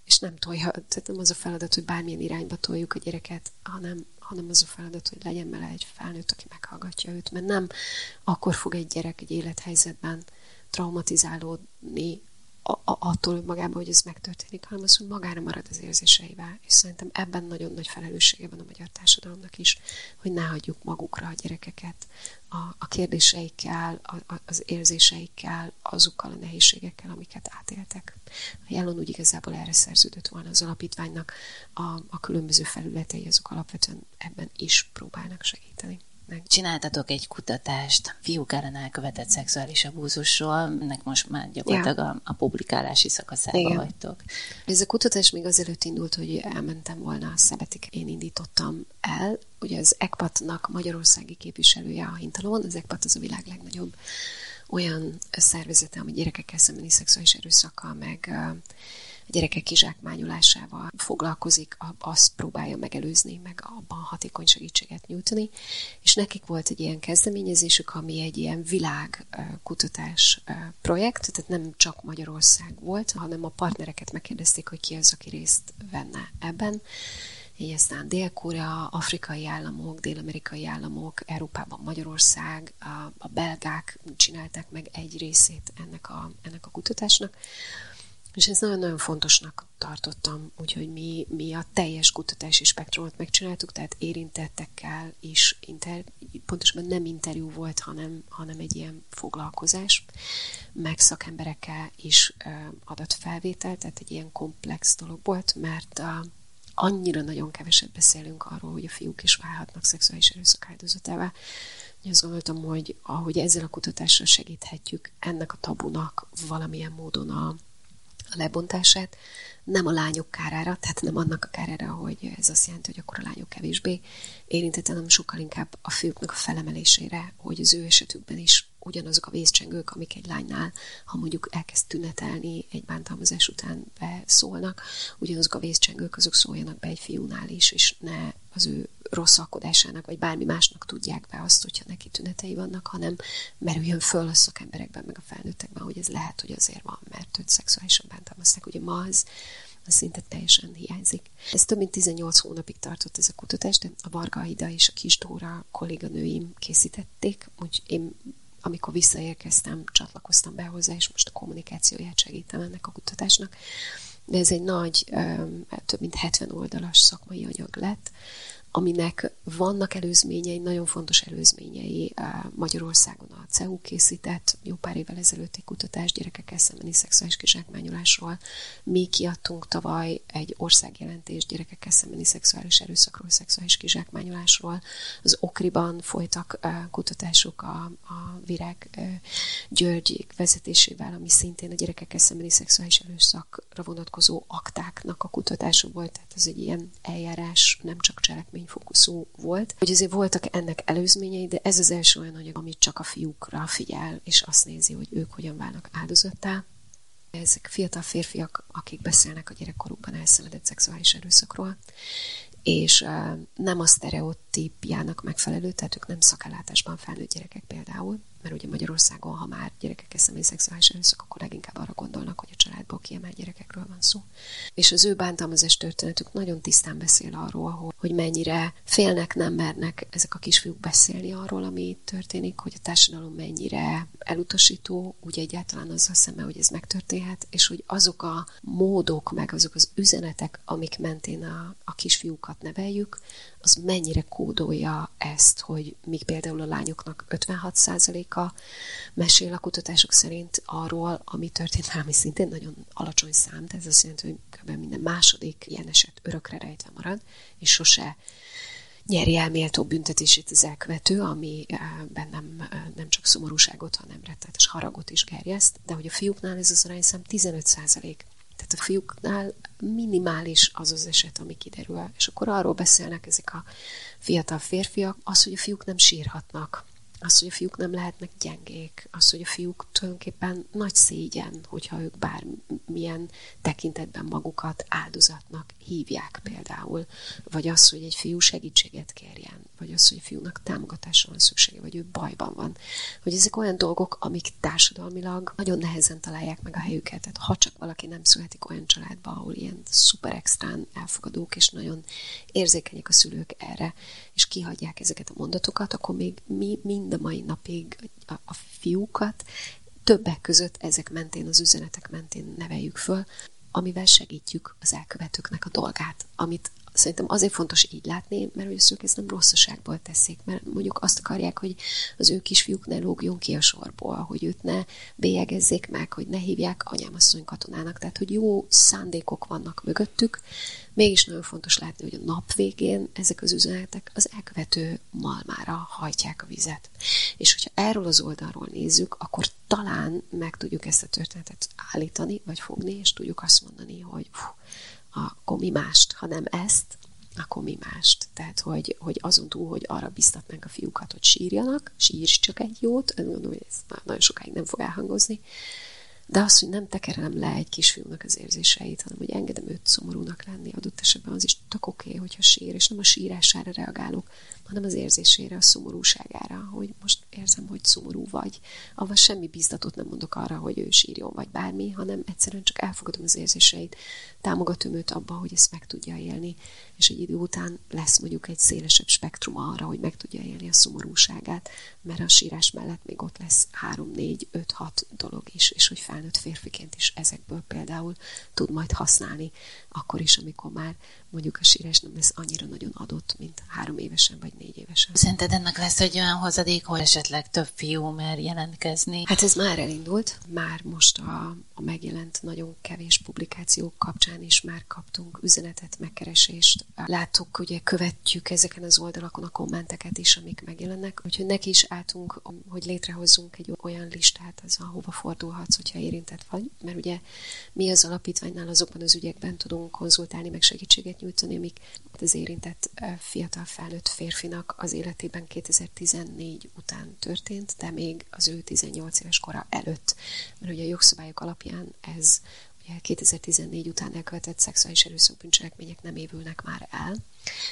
és nem tolja, tehát nem az a feladat, hogy bármilyen irányba toljuk a gyereket, hanem, hanem az a feladat, hogy legyen vele egy felnőtt, aki meghallgatja őt, mert nem akkor fog egy gyerek egy élethelyzetben traumatizálódni, a, attól magában, hogy ez megtörténik, hanem az, hogy magára marad az érzéseivel. És szerintem ebben nagyon nagy felelőssége van a magyar társadalomnak is, hogy ne hagyjuk magukra a gyerekeket a, a kérdéseikkel, a, a, az érzéseikkel, azokkal a nehézségekkel, amiket átéltek. A Jelon úgy igazából erre szerződött volna az alapítványnak, a, a különböző felületei azok alapvetően ebben is próbálnak segíteni. Csináltatok egy kutatást fiúk ellen elkövetett szexuális abúzusról, ennek most már gyakorlatilag ja. a, a publikálási szakaszában Igen. vagytok. Ez a kutatás még azelőtt indult, hogy elmentem volna a Szabetik. Én indítottam el, ugye az ECPAT-nak magyarországi képviselője a Hintalon, az ECPAT az a világ legnagyobb olyan szervezete, ami gyerekekkel szembeni szexuális erőszakkal, meg gyerekek kizsákmányolásával foglalkozik, azt próbálja megelőzni, meg abban hatékony segítséget nyújtani. És nekik volt egy ilyen kezdeményezésük, ami egy ilyen világkutatás projekt, tehát nem csak Magyarország volt, hanem a partnereket megkérdezték, hogy ki az, aki részt venne ebben így aztán Dél-Korea, afrikai államok, dél-amerikai államok, Európában Magyarország, a, a belgák csinálták meg egy részét ennek a, ennek a kutatásnak. És ezt nagyon-nagyon fontosnak tartottam, úgyhogy mi, mi a teljes kutatási spektrumot megcsináltuk, tehát érintettekkel is, inter, pontosabban nem interjú volt, hanem, hanem egy ilyen foglalkozás, meg szakemberekkel is adatfelvétel, tehát egy ilyen komplex dolog volt, mert a, annyira nagyon keveset beszélünk arról, hogy a fiúk is válhatnak szexuális erőszak áldozatává. Azt gondoltam, hogy ahogy ezzel a kutatással segíthetjük ennek a tabunak valamilyen módon a, a lebontását, nem a lányok kárára, tehát nem annak a kárára, hogy ez azt jelenti, hogy akkor a lányok kevésbé érintett, hanem sokkal inkább a fiúknak a felemelésére, hogy az ő esetükben is ugyanazok a vészcsengők, amik egy lánynál, ha mondjuk elkezd tünetelni, egy bántalmazás után beszólnak, ugyanazok a vészcsengők, azok szóljanak be egy fiúnál is, és ne az ő rosszalkodásának, vagy bármi másnak tudják be azt, hogyha neki tünetei vannak, hanem merüljön föl a szakemberekben, meg a felnőttekben, hogy ez lehet, hogy azért van, mert őt szexuálisan bántalmazták. Ugye ma az, az szinte teljesen hiányzik. Ez több mint 18 hónapig tartott ez a kutatás, de a Varga Ida és a Kis Dóra kolléganőim készítették, úgyhogy én amikor visszaérkeztem, csatlakoztam be hozzá, és most a kommunikációját segítem ennek a kutatásnak. De ez egy nagy, több mint 70 oldalas szakmai anyag lett, aminek vannak előzményei, nagyon fontos előzményei. Magyarországon a CEU készített jó pár évvel ezelőtt egy kutatás gyerekekkel szembeni szexuális kizsákmányolásról. Mi kiadtunk tavaly egy országjelentés gyerekekkel szembeni szexuális erőszakról, szexuális kizsákmányolásról. Az Okriban folytak kutatások a, a Virág György vezetésével, ami szintén a gyerekekkel szembeni szexuális erőszakra vonatkozó aktáknak a kutatása volt, tehát ez egy ilyen eljárás, nem csak cselekmény eredményfókuszú volt, hogy azért voltak ennek előzményei, de ez az első olyan anyag, amit csak a fiúkra figyel, és azt nézi, hogy ők hogyan válnak áldozattá. Ezek fiatal férfiak, akik beszélnek a gyerekkorukban elszenvedett szexuális erőszakról, és nem a sztereotípjának megfelelő, tehát ők nem szakellátásban felnőtt gyerekek például, mert ugye Magyarországon, ha már gyerekek eszemben szexuális erőszak, akkor leginkább arra gondolnak, hogy a családból kiemelt gyerekekről van szó. És az ő bántalmazás történetük nagyon tisztán beszél arról, hogy mennyire félnek, nem mernek ezek a kisfiúk beszélni arról, ami történik, hogy a társadalom mennyire elutasító, úgy egyáltalán azzal szemben, hogy ez megtörténhet, és hogy azok a módok, meg azok az üzenetek, amik mentén a, a kisfiúkat neveljük, az mennyire kódolja ezt, hogy míg például a lányoknak 56%-a mesél a kutatások szerint arról, ami történt, ami szintén nagyon alacsony szám, tehát ez azt jelenti, hogy kb. minden második ilyen eset örökre rejtve marad, és sose nyeri el méltó büntetését az elkövető, ami eh, bennem eh, nem csak szomorúságot, hanem rettenetes haragot is gerjeszt, de hogy a fiúknál ez az arányszám 15 százalék. Tehát a fiúknál minimális az az eset, ami kiderül. És akkor arról beszélnek ezek a fiatal férfiak, az, hogy a fiúk nem sírhatnak, az, hogy a fiúk nem lehetnek gyengék, az, hogy a fiúk tulajdonképpen nagy szégyen, hogyha ők bármilyen tekintetben magukat áldozatnak hívják például, vagy az, hogy egy fiú segítséget kérjen, vagy az, hogy a fiúnak támogatásra van szüksége, vagy ő bajban van. Hogy ezek olyan dolgok, amik társadalmilag nagyon nehezen találják meg a helyüket. Tehát ha csak valaki nem születik olyan családba, ahol ilyen szuper extrán elfogadók, és nagyon érzékenyek a szülők erre, és kihagyják ezeket a mondatokat, akkor még mi mind a mai napig a, a fiúkat. Többek között ezek mentén, az üzenetek mentén neveljük föl, amivel segítjük az elkövetőknek a dolgát, amit szerintem azért fontos így látni, mert hogy a szülők ezt nem rosszaságból teszik, mert mondjuk azt akarják, hogy az ő kisfiúk ne lógjon ki a sorból, hogy őt ne bélyegezzék meg, hogy ne hívják anyámasszony katonának, tehát hogy jó szándékok vannak mögöttük, mégis nagyon fontos látni, hogy a nap végén ezek az üzenetek az elkövető malmára hajtják a vizet. És hogyha erről az oldalról nézzük, akkor talán meg tudjuk ezt a történetet állítani, vagy fogni, és tudjuk azt mondani, hogy fú, akkor mi mást, hanem ezt, akkor mi mást. Tehát, hogy, hogy azon túl, hogy arra biztatnánk a fiúkat, hogy sírjanak, sírj csak egy jót, gondolom, hogy ez már nagyon sokáig nem fog elhangozni, de az, hogy nem tekerem le egy kisfiúnak az érzéseit, hanem hogy engedem őt szomorúnak lenni, adott esetben az is tök oké, okay, hogyha sír, és nem a sírására reagálok, hanem az érzésére, a szomorúságára, hogy most érzem, hogy szomorú vagy. Avval semmi biztatót nem mondok arra, hogy ő sírjon, vagy bármi, hanem egyszerűen csak elfogadom az érzéseit, támogatom őt abban, hogy ezt meg tudja élni, és egy idő után lesz mondjuk egy szélesebb spektrum arra, hogy meg tudja élni a szomorúságát, mert a sírás mellett még ott lesz három, négy, öt, hat dolog is, és hogy felnőtt férfiként is ezekből például tud majd használni, akkor is, amikor már mondjuk a sírás nem lesz annyira nagyon adott, mint három évesen vagy négy évesen. Szerinted ennek lesz egy olyan hozadék, hogy esetleg több fiú mer jelentkezni? Hát ez már elindult, már most a, a megjelent nagyon kevés publikációk kapcsán is már kaptunk üzenetet, megkeresést. Láttuk, ugye követjük ezeken az oldalakon a kommenteket is, amik megjelennek, úgyhogy neki is álltunk, hogy létrehozzunk egy olyan listát, az ahova fordulhatsz, hogyha érintett vagy, mert ugye mi az alapítványnál azokban az ügyekben tudunk konzultálni, meg segítséget segítséget nyújtani, amik az érintett fiatal felnőtt férfinak az életében 2014 után történt, de még az ő 18 éves kora előtt. Mert ugye a jogszabályok alapján ez 2014 után elkövetett szexuális erőszak bűncselekmények nem évülnek már el.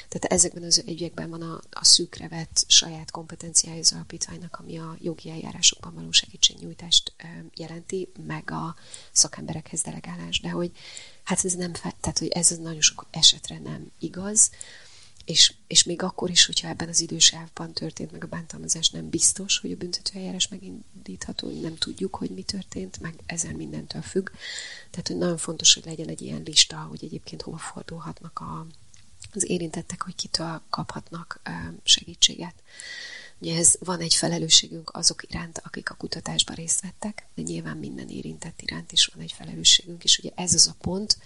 Tehát ezekben az ügyekben van a, a szűkre vett saját kompetenciája az alapítványnak, ami a jogi eljárásokban való segítségnyújtást jelenti, meg a szakemberekhez delegálás. De hogy hát ez nem, tehát hogy ez nagyon sok esetre nem igaz, és, és még akkor is, hogyha ebben az idősávban történt meg a bántalmazás, nem biztos, hogy a büntetőeljárás megindítható, nem tudjuk, hogy mi történt, meg ezen mindentől függ. Tehát, hogy nagyon fontos, hogy legyen egy ilyen lista, hogy egyébként hova fordulhatnak a, az érintettek, hogy kitől kaphatnak segítséget. Ugye ez van egy felelősségünk azok iránt, akik a kutatásban részt vettek, de nyilván minden érintett iránt is van egy felelősségünk, és ugye ez az a pont,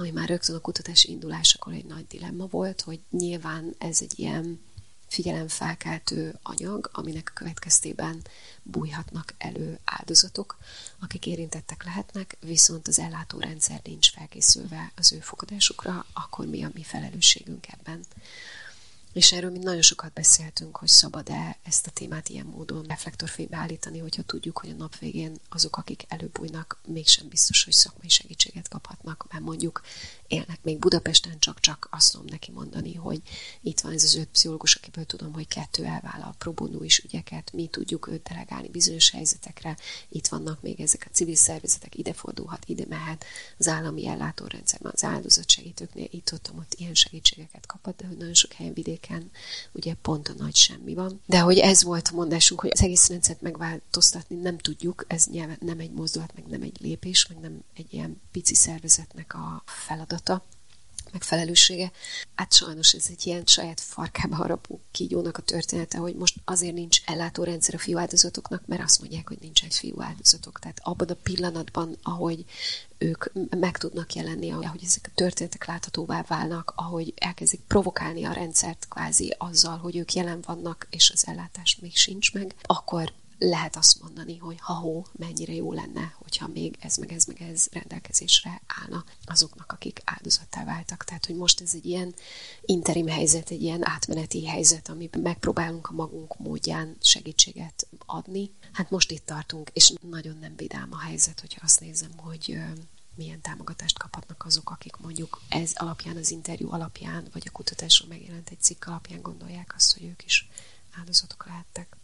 ami már rögtön a kutatás indulásakor egy nagy dilemma volt, hogy nyilván ez egy ilyen figyelemfelkeltő anyag, aminek a következtében bújhatnak elő áldozatok, akik érintettek lehetnek, viszont az ellátórendszer nincs felkészülve az ő fogadásukra, akkor mi a mi felelősségünk ebben. És erről mi nagyon sokat beszéltünk, hogy szabad-e ezt a témát ilyen módon reflektorfénybe állítani, hogyha tudjuk, hogy a nap végén azok, akik előbújnak, mégsem biztos, hogy szakmai segítséget kaphatnak, mert mondjuk élnek még Budapesten, csak-csak azt tudom neki mondani, hogy itt van ez az öt pszichológus, akiből tudom, hogy kettő elvállal probonú is ügyeket, mi tudjuk őt delegálni bizonyos helyzetekre, itt vannak még ezek a civil szervezetek, ide fordulhat, ide mehet, az állami ellátórendszerben, az áldozatsegítőknél itt ott, ott ilyen segítségeket kaphat, de hogy nagyon sok helyen vidéken ugye pont a nagy semmi van. De hogy ez volt a mondásunk, hogy az egész rendszert megváltoztatni nem tudjuk, ez nyilván nem egy mozdulat, meg nem egy lépés, meg nem egy ilyen pici szervezetnek a feladat feladata, meg felelőssége. Hát sajnos ez egy ilyen saját farkába harapó kígyónak a története, hogy most azért nincs ellátórendszer a fiú áldozatoknak, mert azt mondják, hogy nincs egy fiú áldozatok. Tehát abban a pillanatban, ahogy ők meg tudnak jelenni, ahogy ezek a történetek láthatóvá válnak, ahogy elkezdik provokálni a rendszert kvázi azzal, hogy ők jelen vannak, és az ellátás még sincs meg, akkor lehet azt mondani, hogy ha-hó, mennyire jó lenne, hogyha még ez meg ez meg ez rendelkezésre állna azoknak, akik áldozattá váltak. Tehát, hogy most ez egy ilyen interim helyzet, egy ilyen átmeneti helyzet, amiben megpróbálunk a magunk módján segítséget adni. Hát most itt tartunk, és nagyon nem vidám a helyzet, hogyha azt nézem, hogy milyen támogatást kaphatnak azok, akik mondjuk ez alapján, az interjú alapján, vagy a kutatásról megjelent egy cikk alapján gondolják azt, hogy ők is áldozatok lehettek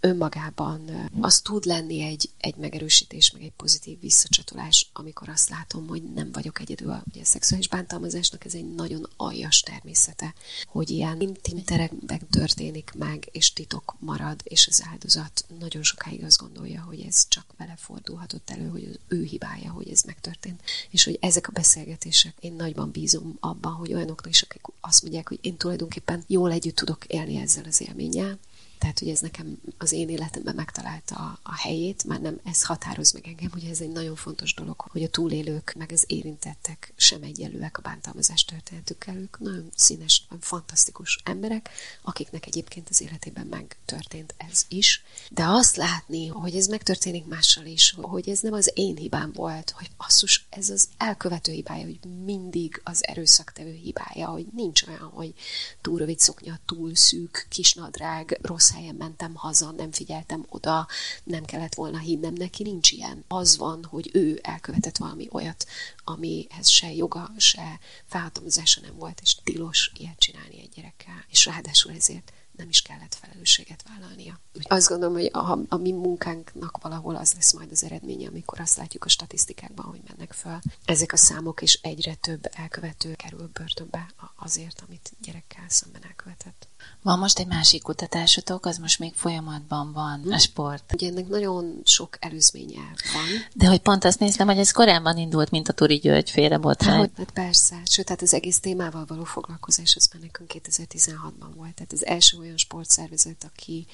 önmagában az tud lenni egy, egy megerősítés, meg egy pozitív visszacsatolás, amikor azt látom, hogy nem vagyok egyedül. Ugye a szexuális bántalmazásnak ez egy nagyon aljas természete, hogy ilyen intim terekben történik meg, és titok marad, és az áldozat nagyon sokáig azt gondolja, hogy ez csak vele fordulhatott elő, hogy az ő hibája, hogy ez megtörtént. És hogy ezek a beszélgetések, én nagyban bízom abban, hogy olyanoknak is, akik azt mondják, hogy én tulajdonképpen jól együtt tudok élni ezzel az élménnyel, tehát, hogy ez nekem az én életemben megtalálta a, a helyét, már nem ez határoz meg engem, hogy ez egy nagyon fontos dolog, hogy a túlélők, meg az érintettek sem egyelőek a bántalmazás történetükkel. Ők nagyon színes, fantasztikus emberek, akiknek egyébként az életében megtörtént ez is. De azt látni, hogy ez megtörténik mással is, hogy ez nem az én hibám volt, hogy asszus, ez az elkövető hibája, hogy mindig az erőszaktevő hibája, hogy nincs olyan, hogy túl rövid szoknya, túl szűk, kisnadrág, rossz rossz helyen mentem haza, nem figyeltem oda, nem kellett volna hinnem neki, nincs ilyen. Az van, hogy ő elkövetett valami olyat, amihez se joga, se felhatalmazása nem volt, és tilos ilyet csinálni egy gyerekkel. És ráadásul ezért nem is kellett felelősséget vállalnia. Úgy azt gondolom, hogy a, a mi munkánknak valahol az lesz majd az eredménye, amikor azt látjuk a statisztikákban, hogy mennek fel ezek a számok, és egyre több elkövető kerül börtönbe azért, amit gyerekkel szemben elkövetett. Van most egy másik kutatásotok, az most még folyamatban van, a sport. Ugye ennek nagyon sok előzménye van. De hogy pont azt néztem, hogy ez korábban indult, mint a Turi György féle botrány. Hát, hát persze, sőt, tehát az egész témával való foglalkozás az már nekünk 2016-ban volt. Tehát az első olyan sportszervezet, aki,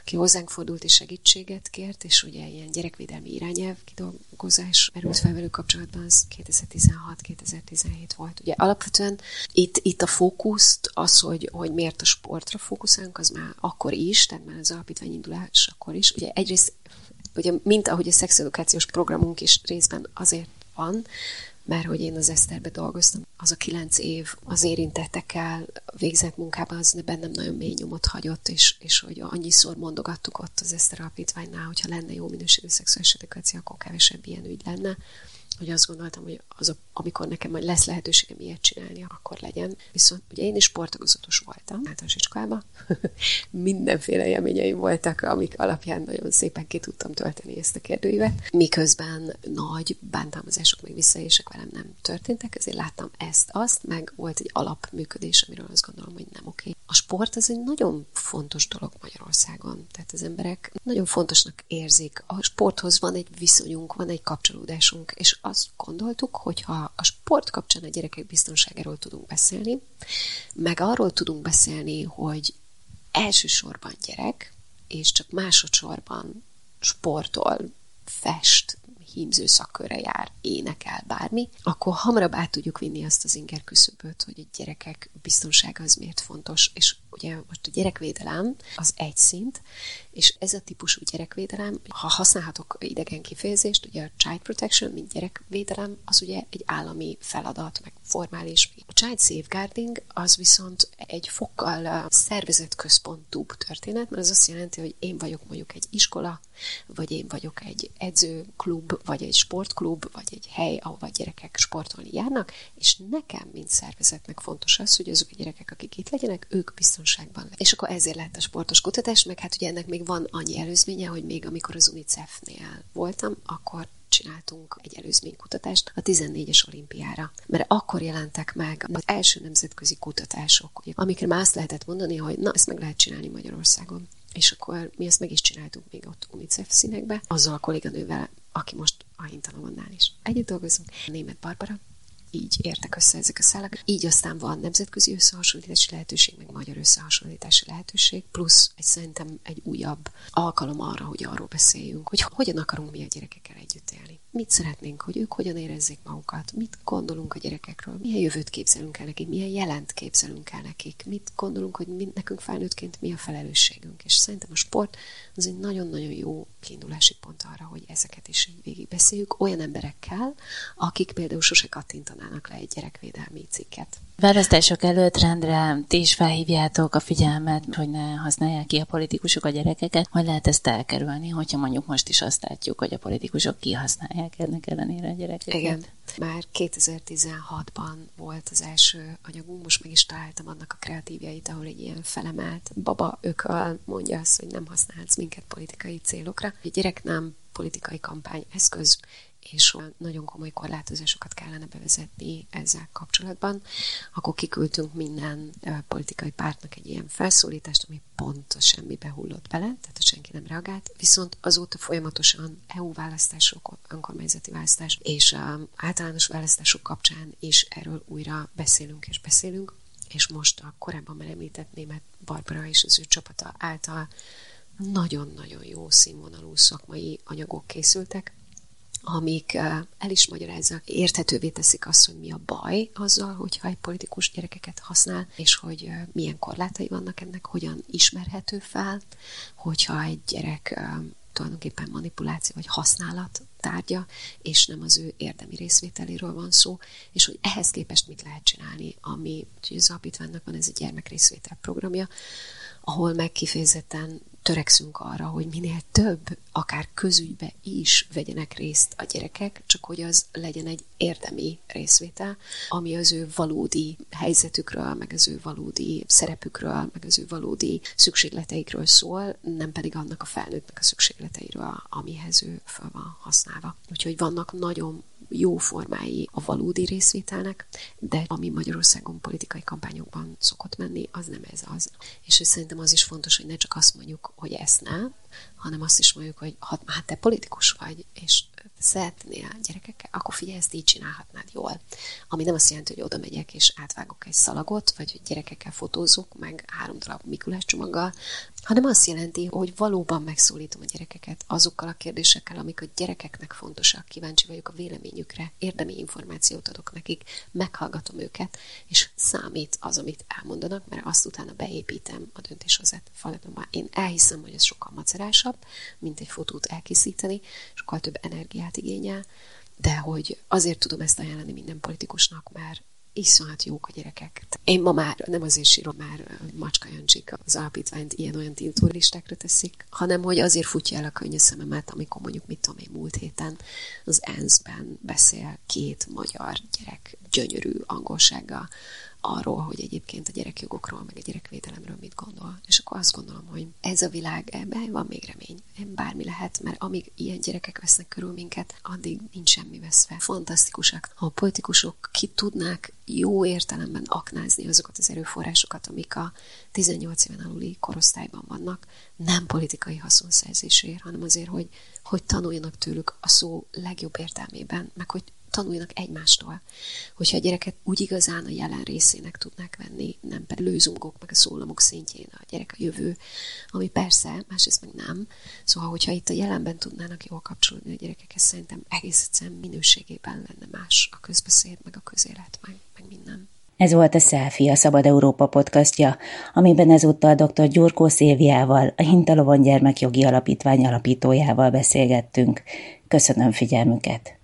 aki hozzánk fordult és segítséget kért, és ugye ilyen gyerekvédelmi irányelv kidolgozás merült fel velük kapcsolatban, az 2016-2017 volt. Ugye alapvetően itt, itt a fókuszt, az, hogy, hogy miért a sportra fókuszálunk, az már akkor is, tehát már az alapítvány indulás akkor is. Ugye egyrészt, ugye, mint ahogy a szexedukációs programunk is részben azért van, mert hogy én az Eszterbe dolgoztam, az a kilenc év az érintettekkel végzett munkában az bennem nagyon mély nyomot hagyott, és, és hogy annyiszor mondogattuk ott az Eszter Alapítványnál, hogyha lenne jó minőségű szexuális edukáció, akkor kevesebb ilyen ügy lenne hogy azt gondoltam, hogy az a, amikor nekem majd lesz lehetőségem ilyet csinálni, akkor legyen. Viszont ugye én is sportagozatos voltam általános iskolában. [LAUGHS] Mindenféle élményeim voltak, amik alapján nagyon szépen ki tudtam tölteni ezt a kérdőívet. Miközben nagy bántalmazások, meg visszaések velem nem történtek, ezért láttam ezt, azt, meg volt egy alapműködés, amiről azt gondolom, hogy nem oké. A sport az egy nagyon fontos dolog Magyarországon. Tehát az emberek nagyon fontosnak érzik. A sporthoz van egy viszonyunk, van egy kapcsolódásunk, és azt gondoltuk, hogy ha a sport kapcsán a gyerekek biztonságáról tudunk beszélni, meg arról tudunk beszélni, hogy elsősorban gyerek, és csak másodszorban sportol, fest, hímző szakkörre jár, énekel, bármi, akkor hamarabb át tudjuk vinni azt az inger küszöböt, hogy a gyerekek biztonsága az miért fontos. És ugye most a gyerekvédelem az egy szint, és ez a típusú gyerekvédelem, ha használhatok idegen kifejezést, ugye a child protection, mint gyerekvédelem, az ugye egy állami feladat, meg formális. A child safeguarding az viszont egy fokkal szervezetközpontúbb történet, mert az azt jelenti, hogy én vagyok mondjuk egy iskola, vagy én vagyok egy edzőklub, vagy egy sportklub, vagy egy hely, ahova gyerekek sportolni járnak, és nekem, mint szervezetnek fontos az, hogy azok a gyerekek, akik itt legyenek, ők biztonságban. És akkor ezért lett a sportos kutatás, meg hát ugye ennek még van annyi előzménye, hogy még amikor az UNICEF-nél voltam, akkor csináltunk egy előzménykutatást a 14-es olimpiára. Mert akkor jelentek meg az első nemzetközi kutatások, amikre már azt lehetett mondani, hogy na, ezt meg lehet csinálni Magyarországon. És akkor mi ezt meg is csináltuk még ott UNICEF színekbe, azzal a kolléganővel, aki most a Hintalomannál is együtt dolgozunk, német Barbara, így értek össze ezek a szálak. Így aztán van nemzetközi összehasonlítási lehetőség, meg magyar összehasonlítási lehetőség, plusz egy szerintem egy újabb alkalom arra, hogy arról beszéljünk, hogy hogyan akarunk mi a gyerekekkel együtt élni. Mit szeretnénk, hogy ők hogyan érezzék magukat, mit gondolunk a gyerekekről, milyen jövőt képzelünk el nekik, milyen jelent képzelünk el nekik, mit gondolunk, hogy mi, nekünk felnőttként mi a felelősségünk. És szerintem a sport az egy nagyon-nagyon jó kiindulási pont arra, hogy ezeket is végigbeszéljük olyan emberekkel, akik például sose kattintanának le egy gyerekvédelmi cikket. Választások előtt rendre ti is felhívjátok a figyelmet, hogy ne használják ki a politikusok a gyerekeket. Hogy lehet ezt elkerülni, hogyha mondjuk most is azt látjuk, hogy a politikusok kihasználják ennek ellenére a gyerekeket? Igen. Már 2016-ban volt az első anyagunk, most meg is találtam annak a kreatívjait, ahol egy ilyen felemelt baba ököl mondja azt, hogy nem használhatsz minket politikai célokra. A gyerek nem politikai kampány eszköz, és nagyon komoly korlátozásokat kellene bevezetni ezzel kapcsolatban, akkor kiküldtünk minden politikai pártnak egy ilyen felszólítást, ami pont a semmibe hullott bele, tehát senki nem reagált, viszont azóta folyamatosan EU választások, önkormányzati választás és általános választások kapcsán is erről újra beszélünk és beszélünk, és most a korábban már említett német Barbara és az ő csapata által nagyon-nagyon jó színvonalú szakmai anyagok készültek, amik el is magyarázzák, érthetővé teszik azt, hogy mi a baj azzal, hogyha egy politikus gyerekeket használ, és hogy milyen korlátai vannak ennek, hogyan ismerhető fel, hogyha egy gyerek tulajdonképpen manipuláció vagy használat tárgya, és nem az ő érdemi részvételéről van szó, és hogy ehhez képest mit lehet csinálni, ami az alapítványnak van ez a gyermekrészvétel programja, ahol meg kifejezetten törekszünk arra, hogy minél több, akár közügybe is vegyenek részt a gyerekek, csak hogy az legyen egy érdemi részvétel, ami az ő valódi helyzetükről, meg az ő valódi szerepükről, meg az ő valódi szükségleteikről szól, nem pedig annak a felnőttnek a szükségleteiről, amihez ő fel van használva. Úgyhogy vannak nagyon jó formái a valódi részvételnek, de ami Magyarországon politikai kampányokban szokott menni, az nem ez az. És szerintem az is fontos, hogy ne csak azt mondjuk, hogy ezt nem, hanem azt is mondjuk, hogy ha hát te politikus vagy, és szeretnél gyerekekkel, akkor figyelj, ezt így csinálhatnád jól. Ami nem azt jelenti, hogy oda megyek és átvágok egy szalagot, vagy hogy gyerekekkel fotózok, meg három darab Mikulás csomaggal, hanem azt jelenti, hogy valóban megszólítom a gyerekeket azokkal a kérdésekkel, amik a gyerekeknek fontosak, kíváncsi vagyok a véleményükre, érdemi információt adok nekik, meghallgatom őket, és számít az, amit elmondanak, mert azt utána beépítem a döntéshozat. Én elhiszem, hogy ez sokkal macerásabb, mint egy fotót elkészíteni, sokkal több energiát igényel, de hogy azért tudom ezt ajánlani minden politikusnak, mert iszonyat jók a gyerekek. Én ma már nem azért sírom, már Macska Jancsik az alapítványt ilyen-olyan turistákra teszik, hanem hogy azért futja el a könnyű szememet, amikor mondjuk, mit tudom én, múlt héten az ENSZ-ben beszél két magyar gyerek gyönyörű angolsággal arról, hogy egyébként a gyerekjogokról, meg a gyerekvédelemről mit gondol. És akkor azt gondolom, hogy ez a világ, ebben van még remény. Bármi lehet, mert amíg ilyen gyerekek vesznek körül minket, addig nincs semmi veszve. Fantasztikusak. Ha a politikusok ki tudnák jó értelemben aknázni azokat az erőforrásokat, amik a 18 éven aluli korosztályban vannak, nem politikai haszonszerzésért, hanem azért, hogy, hogy tanuljanak tőlük a szó legjobb értelmében, meg hogy tanuljanak egymástól. Hogyha a gyereket úgy igazán a jelen részének tudnák venni, nem pedig lőzungok, meg a szólamok szintjén a gyerek a jövő, ami persze, másrészt meg nem. Szóval, hogyha itt a jelenben tudnának jól kapcsolódni a gyerekek, ez szerintem egész egyszerűen minőségében lenne más a közbeszéd, meg a közélet, meg, meg minden. Ez volt a Selfie, a Szabad Európa podcastja, amiben ezúttal dr. Gyurkó Széviával, a Hintalovon Gyermekjogi Alapítvány alapítójával beszélgettünk. Köszönöm figyelmüket!